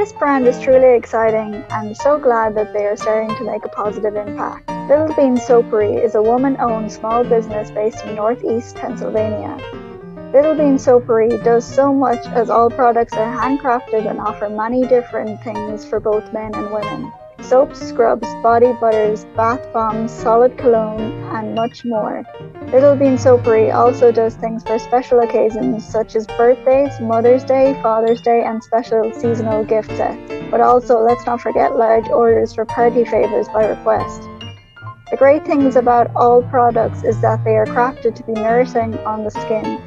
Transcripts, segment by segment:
This brand is truly exciting and so glad that they are starting to make a positive impact. Little Bean Soapery is a woman owned small business based in northeast Pennsylvania. Little Bean Soapery does so much as all products are handcrafted and offer many different things for both men and women. Soaps, scrubs, body butters, bath bombs, solid cologne, and much more. Little Bean Soapery also does things for special occasions such as birthdays, Mother's Day, Father's Day, and special seasonal gift sets. But also, let's not forget large orders for party favors by request. The great things about all products is that they are crafted to be nourishing on the skin.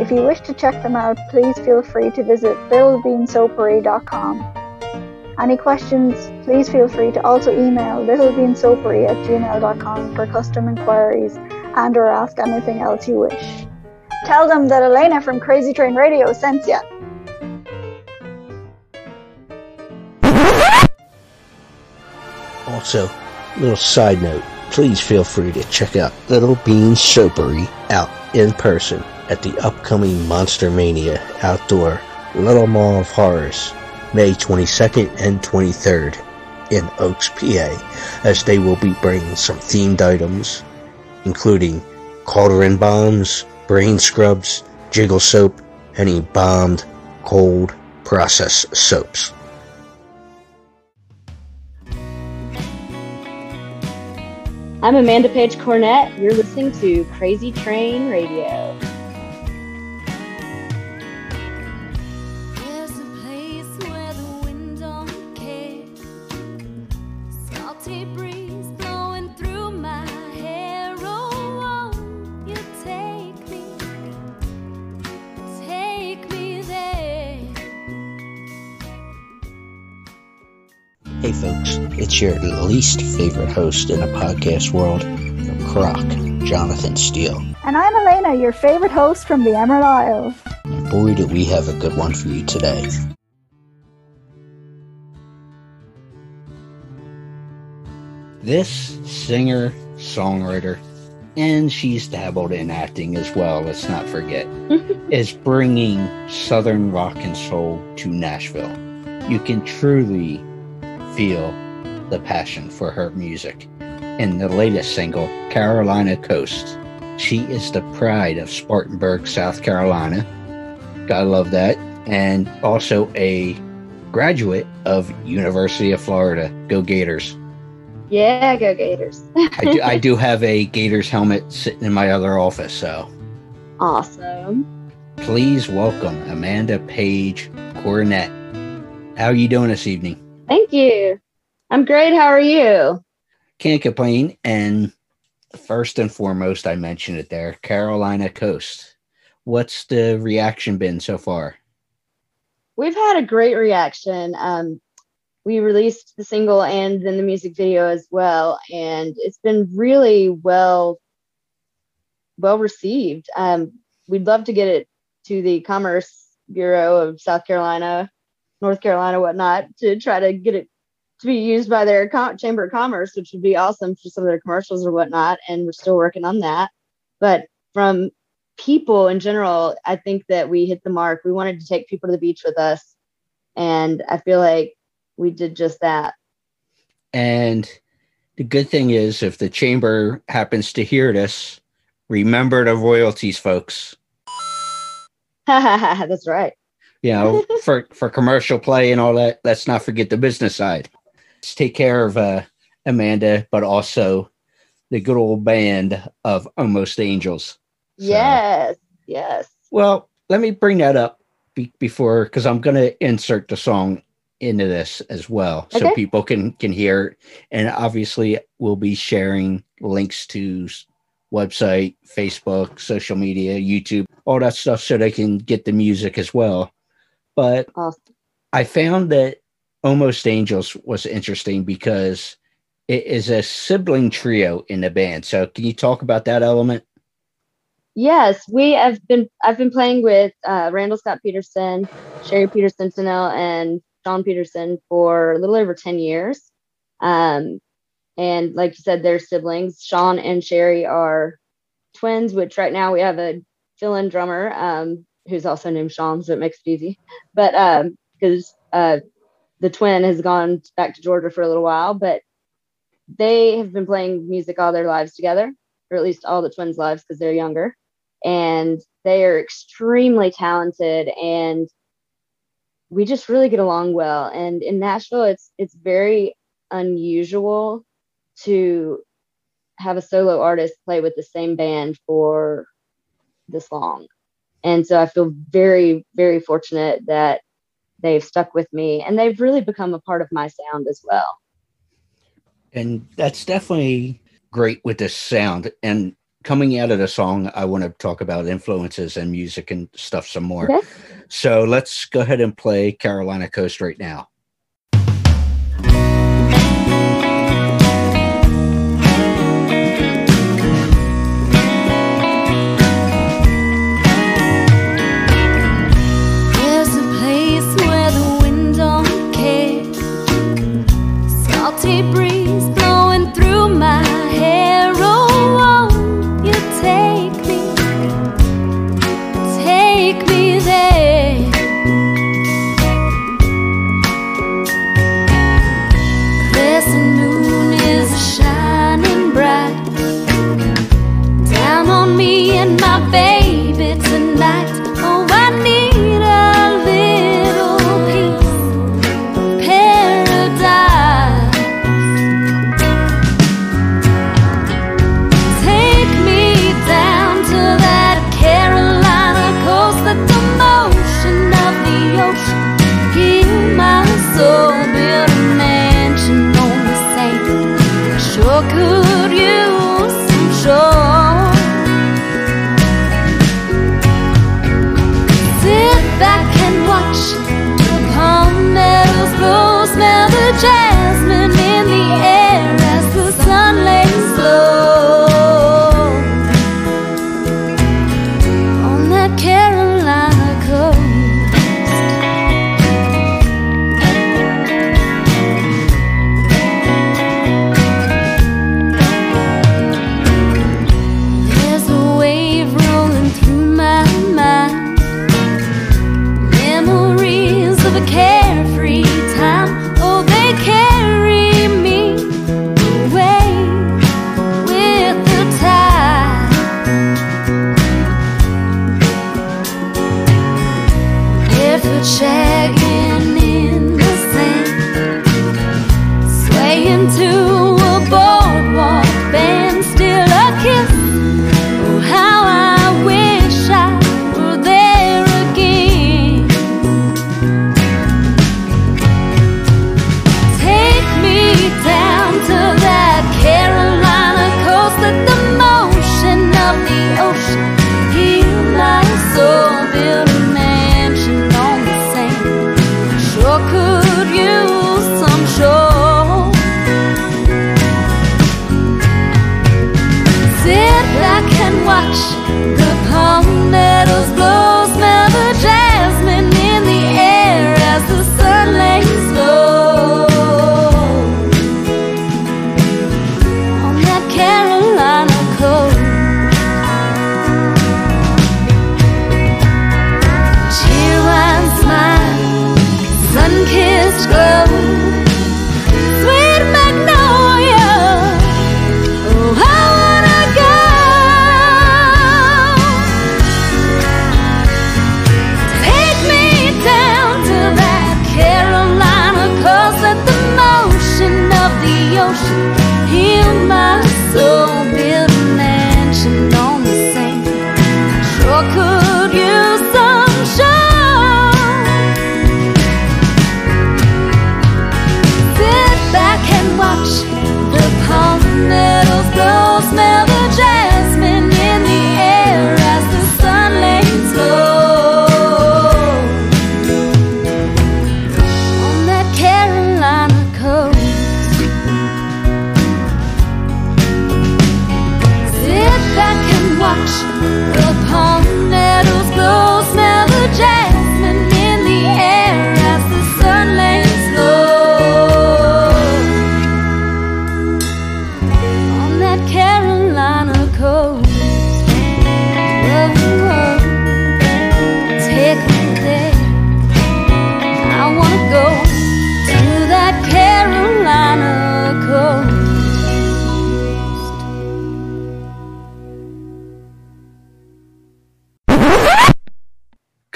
If you wish to check them out, please feel free to visit littlebeansoapery.com. Any questions, please feel free to also email littlebeansoapery at gmail.com for custom inquiries and or ask anything else you wish. Tell them that Elena from Crazy Train Radio sent you. Also, little side note, please feel free to check out Little Bean Soapery out in person at the upcoming Monster Mania Outdoor Little Mall of Horrors, May 22nd and 23rd in Oaks, PA, as they will be bringing some themed items, including cauldron bombs, brain scrubs, jiggle soap, and embalmed cold process soaps. I'm Amanda Page Cornett. You're listening to Crazy Train Radio. Hey folks, it's your least favorite host in the podcast world, Croc, Jonathan Steele. And I'm Elena, your favorite host from the Emerald Isle. And boy, do we have a good one for you today. This singer, songwriter, and she's dabbled in acting as well, let's not forget, is bringing Southern rock and soul to Nashville. You can truly feel the passion for her music. in the latest single, Carolina Coast. She is the pride of Spartanburg, South Carolina. Gotta love that. And also a graduate of University of Florida. Go Gators. Yeah, go Gators. I do, I do have a Gators helmet sitting in my other office, so awesome. please welcome Amanda Page Cornett. How are you doing this evening? Thank you. I'm great. How are you? Can't complain. And first and foremost, I mentioned it there, Carolina Coast. What's the reaction been so far? We've had a great reaction. Um, we released the single and then the music video as well, and it's been really well well received. Um, we'd love to get it to the Commerce Bureau of South Carolina, North Carolina, whatnot, to try to get it to be used by their com- Chamber of Commerce, which would be awesome for some of their commercials or whatnot. And we're still working on that. But from people in general, I think that we hit the mark. We wanted to take people to the beach with us. And I feel like we did just that. And the good thing is, if the chamber happens to hear this, remember the royalties, folks. That's right. You know, for for commercial play and all that. Let's not forget the business side. Let's take care of uh, Amanda, but also the good old band of Almost Angels. Yes. Yes. Well, let me bring that up be- before because I'm going to insert the song into this as well, so people can can hear. And obviously, we'll be sharing links to website, Facebook, social media, YouTube, all that stuff, so they can get the music as well. But. I found that Almost Angels was interesting because it is a sibling trio in the band. So, can you talk about that element? Yes, we have been. I've been playing with uh, Randall Scott Peterson, Sherry Peterson and Sean Peterson for a little over ten years. Um, and like you said, they're siblings. Sean and Sherry are twins, which right now we have a fill-in drummer um, who's also named Sean, so it makes it easy. But because uh, the twin has gone back to Georgia for a little while, but they have been playing music all their lives together, or at least all the twins' lives because they're younger. And they are extremely talented and we just really get along well. And in nashville it's it's very unusual to have a solo artist play with the same band for this long and so i feel very very fortunate that they've stuck with me and they've really become a part of my sound as well And that's definitely great with this sound. And coming out of the song, I want to talk about influences and music and stuff some more. Okay. So let's go ahead and play Carolina Coast right now.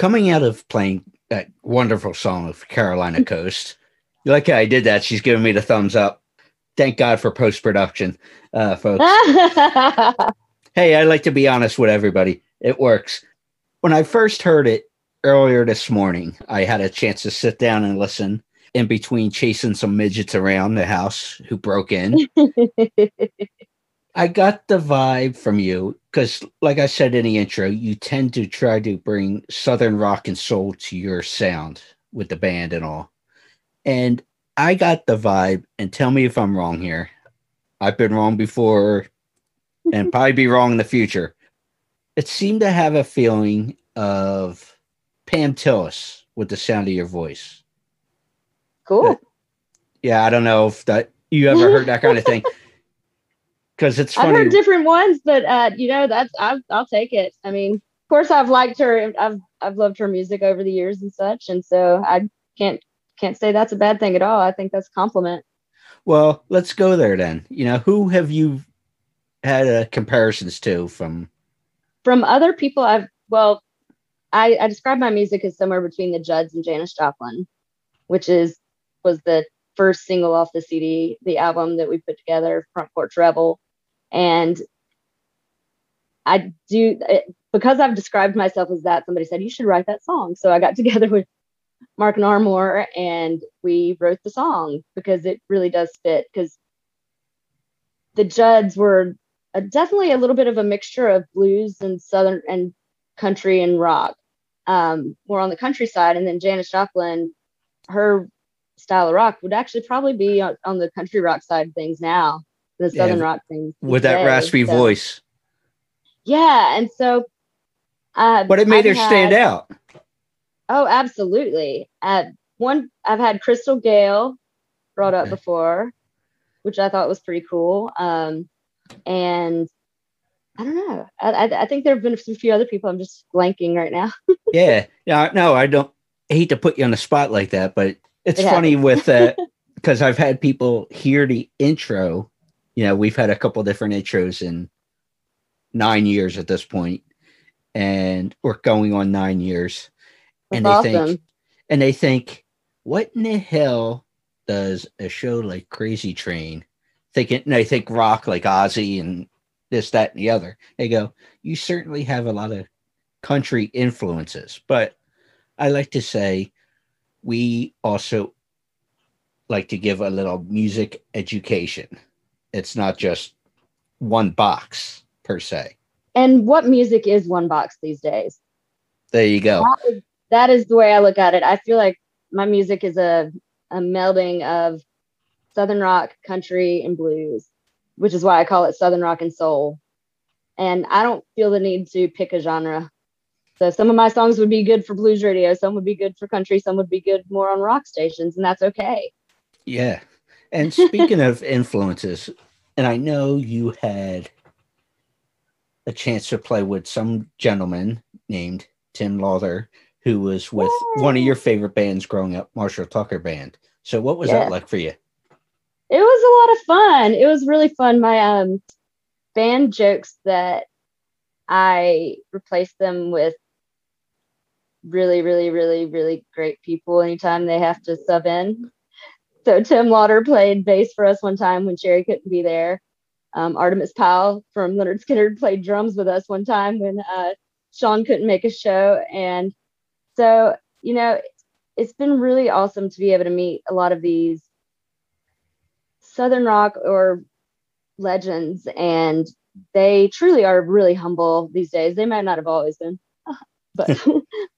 Coming out of playing that wonderful song of Carolina Coast, you like how I did that? She's giving me the thumbs up. Thank God for post production, uh, folks. hey, I like to be honest with everybody. It works. When I first heard it earlier this morning, I had a chance to sit down and listen in between chasing some midgets around the house who broke in. I got the vibe from you because, like I said in the intro, you tend to try to bring Southern rock and soul to your sound with the band and all. And I got the vibe, and tell me if I'm wrong here. I've been wrong before and probably be wrong in the future. It seemed to have a feeling of Pam Tillis with the sound of your voice. cool. Yeah, I don't know if that you ever heard that kind of thing. Because it's I've heard different ones, but uh, you know, that's I'll, I'll take it. I mean, of course, I've liked her. I've I've loved her music over the years and such, and so I can't can't say that's a bad thing at all. I think that's a compliment. Well, let's go there then. You know, who have you had uh, comparisons to from? From other people, I've well, I, I describe my music as somewhere between the Judds and Janis Joplin, which is was the first single off the CD, the album that we put together, Front Porch Rebel, and I do it, because I've described myself as that. Somebody said you should write that song, so I got together with Mark Narmore and we wrote the song because it really does fit. Because the Judds were a, definitely a little bit of a mixture of blues and southern and country and rock, um, more on the countryside, and then Janis Joplin, her style of rock would actually probably be on, on the country rock side of things now, the southern rock things with that raspy So- voice? Yeah, and so, uh, But it made I've her stand out. Oh, absolutely. At one, I've had Crystal Gayle brought up Okay. before, which I thought was pretty cool. Um, and I don't know. I, I, I think there have been a few other people. I'm just blanking right now. Yeah, yeah. No, I don't I hate to put you on the spot like that, but it's It funny with that because I've had people hear the intro. You know, we've had a couple different intros in nine years at this point, and we're going on nine years. and they awesome. think, and they think, what in the hell does a show like Crazy Train thinking? And they think rock like Ozzy and this, that, and the other. They go, you certainly have a lot of country influences, but I like to say we also like to give a little music education. It's not just one box per se. And what music is one box these days? There you go. That is, that is the way I look at it. I feel like my music is a, a melding of Southern rock, country, and blues, which is why I call it Southern rock and soul. And I don't feel the need to pick a genre. So some of my songs would be good for blues radio, some would be good for country, some would be good more on rock stations, and that's okay. Yeah. And speaking of influences, and I know you had a chance to play with some gentleman named Tim Lawter, who was with one of your favorite bands growing up, Marshall Tucker Band. So what was Yeah. that like for you? It was a lot of fun. It was really fun. My um band jokes that I replaced them with really, really, really, really great people anytime they have to sub in. So Tim Lawter played bass for us one time when Sherry couldn't be there. Um, Artimus Pyle from Lynyrd Skynyrd played drums with us one time when uh, Sean couldn't make a show. And so, you know, it's been really awesome to be able to meet a lot of these Southern rock or legends. And they truly are really humble these days. They might not have always been, but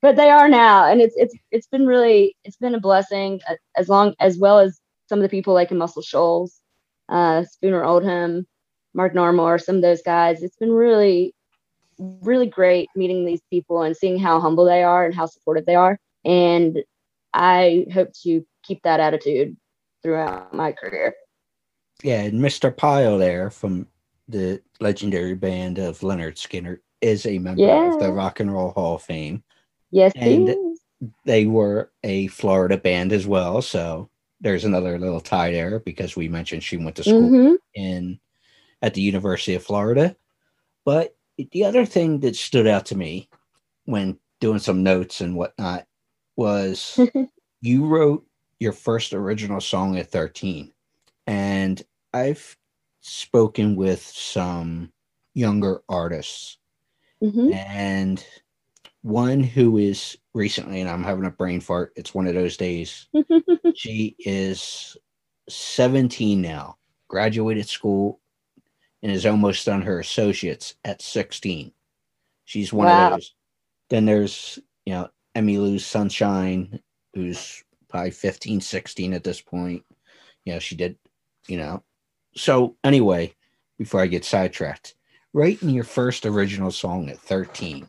but they are now. And it's it's it's been really it's been a blessing uh, as long as well as some of the people like in Muscle Shoals, uh, Spooner Oldham, Mark Narmore, some of those guys. It's been really really great meeting these people and seeing how humble they are and how supportive they are. And I hope to keep that attitude throughout my career. Yeah, and Mr. Pyle there from the legendary band of Lynyrd Skynyrd is a member Yeah. of the Rock and Roll Hall of Fame. Yes, And is. They were a Florida band as well, so there's another little tie there because we mentioned she went to school Mhm. in at the University of Florida. But the other thing that stood out to me when doing some notes and whatnot was you wrote your first original song at 13. And I've spoken with some younger artists Mhm. and one who is recently, and I'm having a brain fart, it's one of those days. she is 17 now, graduated school, and is almost done her associates at 16. She's one Wow. of those. Then there's, you know, Emmy Lou's Sunshine, who's probably 15, 16 at this point. You know, she did, you know. So, anyway, before I get sidetracked, writing your first original song at 13,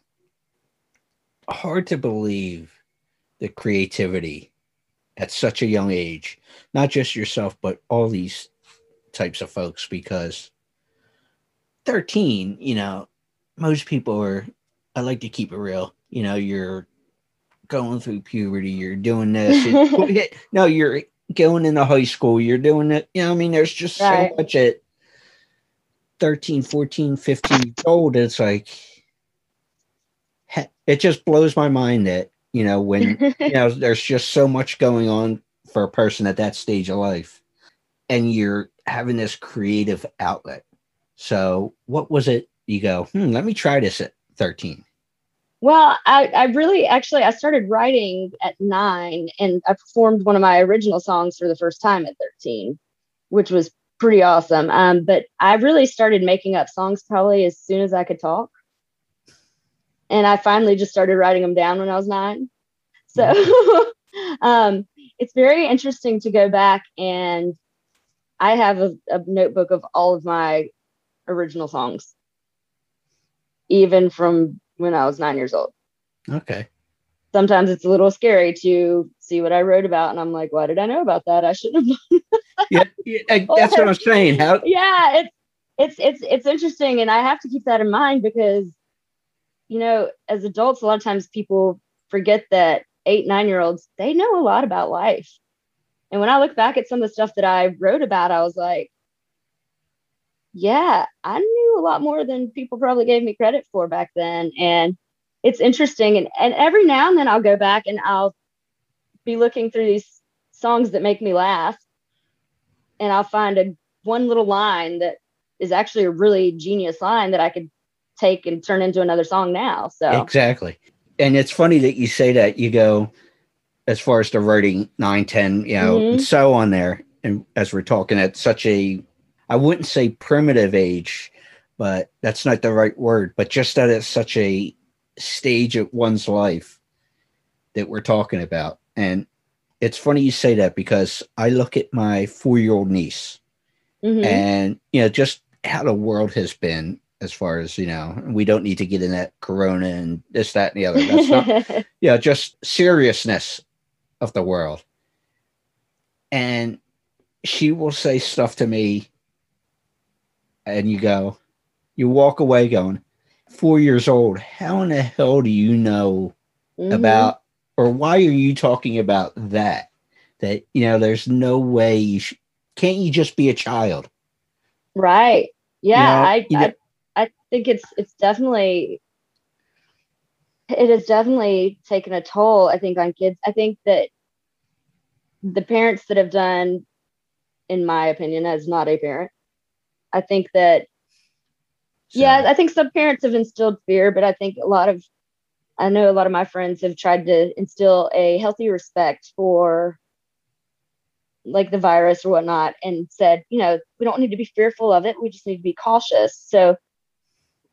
hard to believe the creativity at such a young age, not just yourself, but all these types of folks, because 13, you know, most people are, I like to keep it real. You know, you're going through puberty, you're doing this. it- no, you're going into high school, you're doing it. You know, I mean, there's just Right. so much at 13, 14, 15 years old. It's like, it just blows my mind that, you know, when, you know, there's just so much going on for a person at that stage of life and you're having this creative outlet. So, what was it? You go, hmm, let me try this at 13. Well, I, I really actually I started writing at nine and I performed one of my original songs for the first time at 13, which was pretty awesome. Um, but I really started making up songs probably as soon as I could talk. And I finally just started writing them down when I was nine. So um, it's very interesting to go back and I have a, a notebook of all of my original songs, even from when I was nine years old. Okay. Sometimes it's a little scary to see what I wrote about, and I'm like, why did I know about that? I shouldn't have. Yeah, yeah, that's what I'm saying. How, yeah, it's it's it's it's interesting, and I have to keep that in mind because, you know, as adults, a lot of times people forget that eight nine year olds they know a lot about life, and when I look back at some of the stuff that I wrote about, I was like, yeah, I knew a lot more than people probably gave me credit for back then. And it's interesting. And, and every now and then I'll go back and I'll be looking through these songs that make me laugh. And I'll find a one little line that is actually a really genius line that I could take and turn into another song now. So Exactly. And it's funny that you say that. You go as far as the writing 9, 10, you know, Mhm. and so on there. And as we're talking at such a, I wouldn't say primitive age, but that's not the right word, but just that it's such a stage of one's life that we're talking about. And it's funny you say that because I look at my four year old niece mhm. and you know just how the world has been as far as you know we don't need to get in that corona and this that and the other that's not yeah just seriousness of the world and she will say stuff to me and you go you walk away going four years old how in the hell do you know Mhm. about or why are you talking about that that you know there's no way you sh- can't you just be a child Right. Yeah, know, I, you know- I think it's it's definitely it has definitely taken a toll, I think, on kids. I think that the parents that have done in my opinion, as not a parent. I think that, yeah, I think some parents have instilled fear, but I think a lot of, I know a lot of my friends have tried to instill a healthy respect for like the virus or whatnot and said, you know, we don't need to be fearful of it. We just need to be cautious. So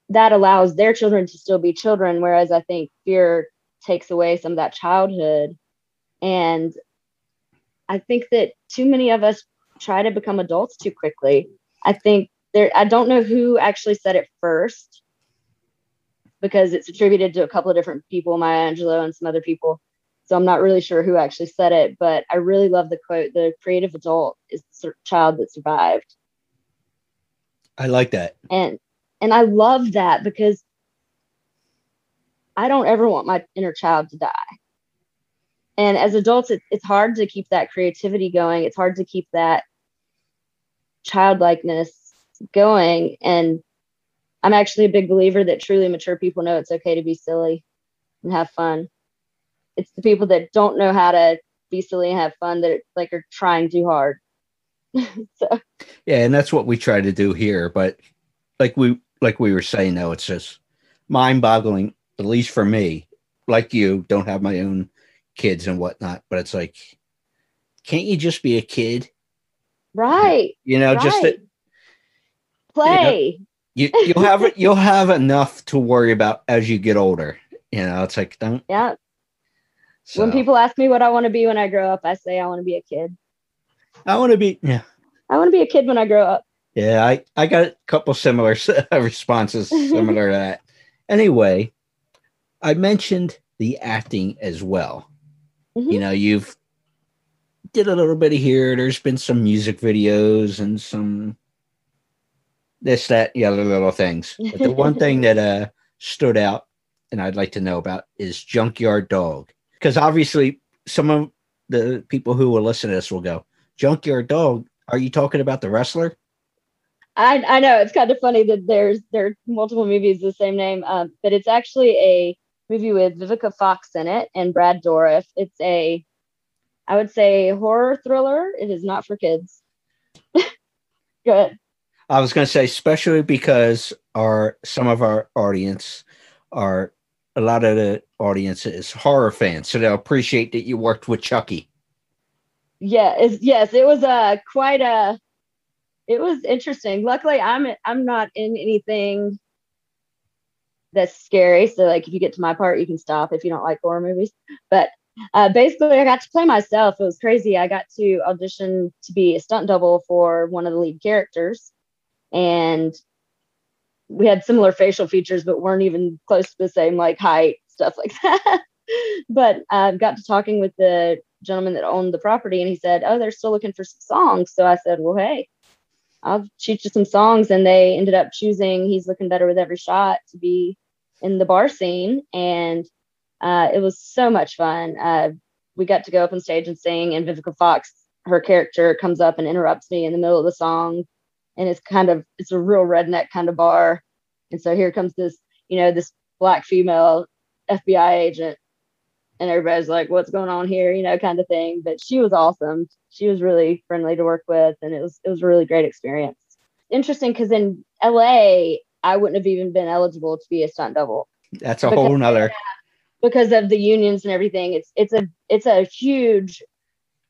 that allows their children to still be children. Whereas I think fear takes away some of that childhood. And I think that too many of us try to become adults too quickly. I think there, I don't know who actually said it first because it's attributed to a couple of different people, Maya Angelou and some other people. So I'm not really sure who actually said it, but I really love the quote the creative adult is the child that survived. I like that. And and I love that because I don't ever want my inner child to die. And as adults, it, it's hard to keep that creativity going. It's hard to keep that childlikeness going. And I'm actually a big believer that truly mature people know it's okay to be silly and have fun. It's the people that don't know how to be silly and have fun that like are trying too hard. so Yeah, and that's what we try to do here. But like we like we were saying though, it's just mind boggling, at least for me. Like you, don't have my own kids and whatnot, but it's like, can't you just be a kid? right. You know, just right. that play. you you'll have you'll have enough to worry about as you get older. You know, it's like don't Yeah. so, When people ask me what I want to be when I grow up, I say I want to be a kid. I want to be yeah. I want to be a kid when I grow up. Yeah, I, I got a couple similar responses similar to that. Anyway, I mentioned the acting as well. Mhm. You know, you've did a little bit of here. There's been some music videos and some this, that, the other little things. But the one thing that uh stood out and I'd like to know about is Junkyard Dog. Because obviously some of the people who will listen to this will go, Junkyard Dog, are you talking about the wrestler? I I know it's kind of funny that there's there are multiple movies the same name, um, but it's actually a movie with Vivica Fox in it and Brad Dourif. It's a I would say horror thriller. It is not for kids. Good. I was going to say, especially because our some of our audience are a lot of the audience is horror fans, so they'll appreciate that you worked with Chucky. Yeah, yes, it was a quite a. It was interesting. Luckily, I'm I'm not in anything that's scary. So like, if you get to my part, you can stop if you don't like horror movies. But uh, basically, I got to play myself. It was crazy. I got to audition to be a stunt double for one of the lead characters, and we had similar facial features, but weren't even close to the same like height stuff like that. but I got to talking with the gentleman that owned the property, and he said, "Oh, they're still looking for some songs." So I said, "Well, hey." I'll shoot you some songs, and they ended up choosing "He's Looking Better with Every Shot" to be in the bar scene, and uh, it was so much fun. Uh, we got to go up on stage and sing, and Vivica Fox, her character, comes up and interrupts me in the middle of the song, and it's kind of it's a real redneck kind of bar, and so here comes this, you know, this black female FBI agent, and everybody's like, "What's going on here?" You know, kind of thing. But she was awesome. She was really friendly to work with, and it was it was a really great experience. Interesting because in LA, I wouldn't have even been eligible to be a stunt double That's a Because- whole nother. because of the unions and everything. It's it's a it's a huge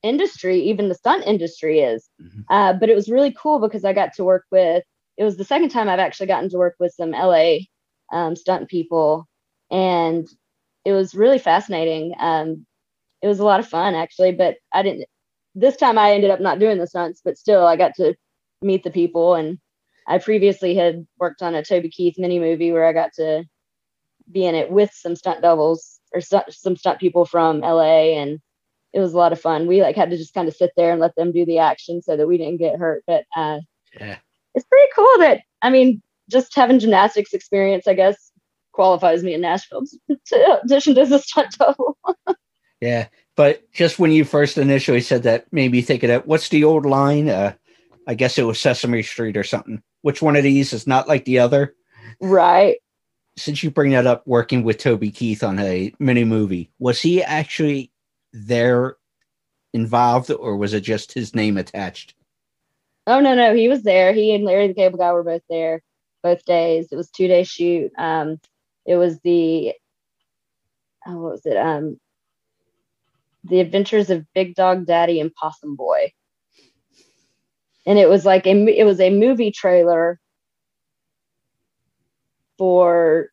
industry. Even the stunt industry is. Uh, but it was really cool because I got to work with. It was the second time I've actually gotten to work with some LA um, stunt people, and it was really fascinating. Um, it was a lot of fun actually, but I didn't. This time I ended up not doing the stunts, but still I got to meet the people. And I previously had worked on a Toby Keith mini movie where I got to be in it with some stunt doubles or stu- some stunt people from LA, and it was a lot of fun. We like had to just kind of sit there and let them do the action so that we didn't get hurt. But uh, Yeah. it's pretty cool that I mean, just having gymnastics experience, I guess, qualifies me in Nashville to audition as a stunt double. Yeah. But just when you first initially said that, maybe thinking that what's the old line? Uh, I guess it was Sesame Street or something. Which one of these is not like the other? right. Since you bring that up, working with Toby Keith on a mini movie, was he actually there involved or was it just his name attached? Oh no, no, he was there. He and Larry the Cable Guy were both there both days. It was two day shoot. Um, it was the oh, what was it? Um, the Adventures of Big Dog Daddy and Possum Boy, and it was like a it was a movie trailer for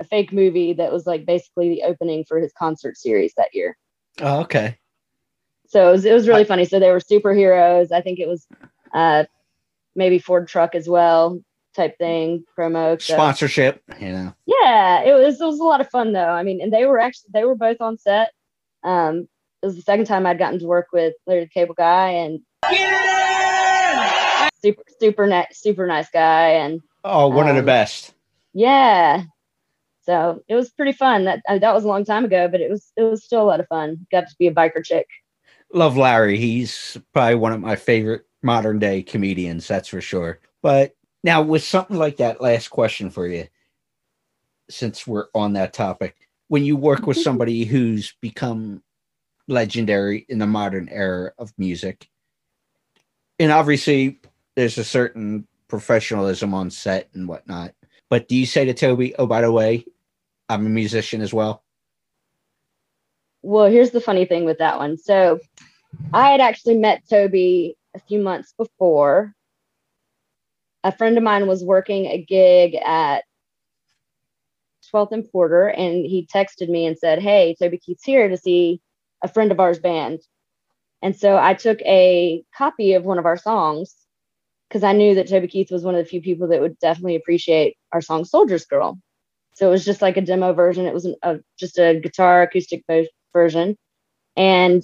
a fake movie that was like basically the opening for his concert series that year. Oh, okay. So it was, it was really funny. So they were superheroes. I think it was uh, maybe Ford truck as well type thing promo. So- Sponsorship, you know. yeah, it was it was a lot of fun though. I mean, and they were actually they were both on set. Um, it was the second time I'd gotten to work with Larry the Cable Guy and super super nice super nice guy and Oh, one of the Um, best. yeah. So it was pretty fun. That that was a long time ago, but it was it was still a lot of fun. Got to be a biker chick. Love Larry. He's probably one of my favorite modern day comedians, that's for sure. But now, with something like that, last question for you, since we're on that topic. When you work with somebody who's become legendary in the modern era of music, and obviously there's a certain professionalism on set and whatnot, but do you say to Toby, oh, by the way, I'm a musician as well? Well, here's the funny thing with that one. So I had actually met Toby a few months before. A friend of mine was working a gig at 12th and Porter, and he texted me and said, Hey, Toby Keith's here to see a friend of ours band. And so I took a copy of one of our songs because I knew that Toby Keith was one of the few people that would definitely appreciate our song Soldier's Girl. So it was just like a demo version. It was a, just a guitar acoustic version. And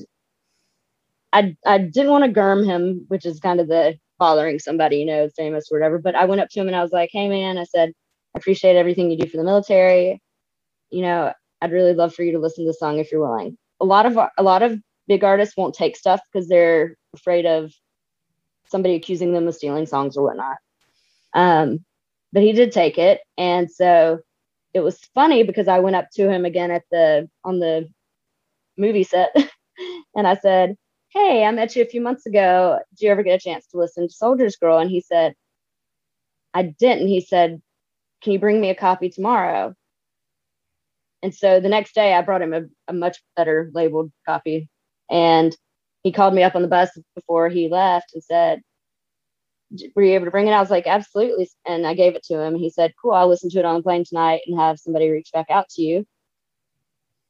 I, I didn't want to germ him, which is kind of the bothering somebody, you know, famous or whatever. But I went up to him and I was like, hey, man, I said, I appreciate everything you do for the military. You know, I'd really love for you to listen to the song if you're willing. A lot of a lot of big artists won't take stuff because they're afraid of somebody accusing them of stealing songs or whatnot. Um, but he did take it, and so it was funny because I went up to him again at the on the movie set, and I said, "Hey, I met you a few months ago. Did you ever get a chance to listen to Soldier's Girl?" And he said, "I didn't." He said, "Can you bring me a copy tomorrow?" And so the next day, I brought him a, a much better labeled copy, and he called me up on the bus before he left and said, were you able to bring it? I was like, absolutely. And I gave it to him. He said, cool, I'll listen to it on the plane tonight and have somebody reach back out to you.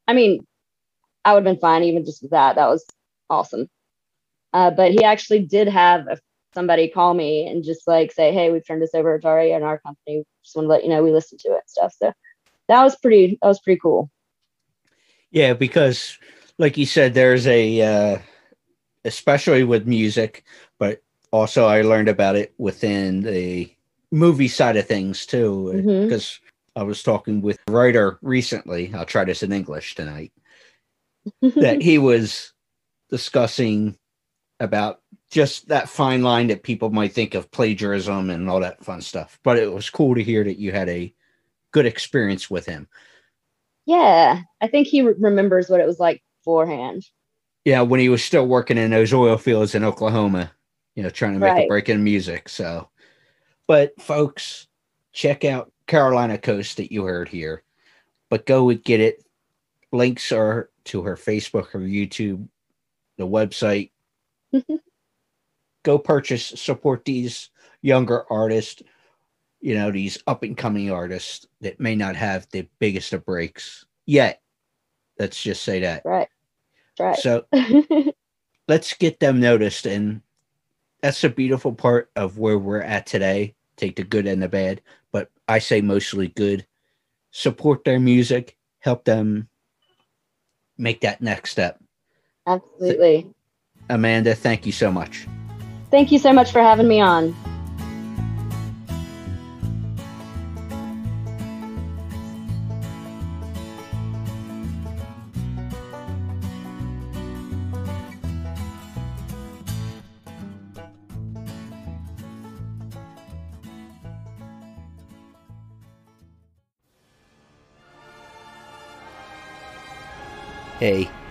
I mean, I would have been fine even just with that. That was awesome. Uh, but he actually did have a, somebody call me and just like say, hey, we've turned this over to Atari and our company. Just want to let you know we listened to it and stuff. So that was pretty, that was pretty cool. Yeah, because like you said, there's a uh, especially with music, but also I learned about it within the movie side of things too. Because I was talking with a writer recently. I'll try this in English tonight. that he was discussing about just that fine line that people might think of plagiarism and all that fun stuff. But it was cool to hear that you had a good experience with him. yeah, I think he re- remembers what it was like beforehand. Yeah, when he was still working in those oil fields in Oklahoma, you know, trying to make a break in music. So, but folks, check out Carolina Coast that you heard here, but go and get it. Links are to her Facebook, her YouTube, the website. Go purchase, support these younger artists, you know, these up and coming artists that may not have the biggest of breaks yet. Let's just say that. Right. Right. So let's get them noticed. And that's the beautiful part of where we're at today. Take the good and the bad, but I say mostly good. Support their music, help them make that next step. Absolutely. Amanda, thank you so much. Thank you so much for having me on. Hey,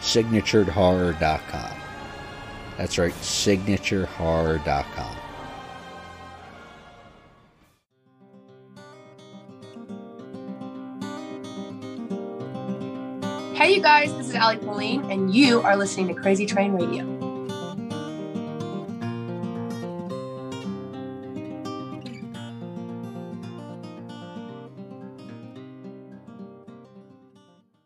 Signaturedhorror.com. That's right, signaturedhorror.com. Hey, you guys, this is Ali Pauline, and you are listening to Crazy Train Radio.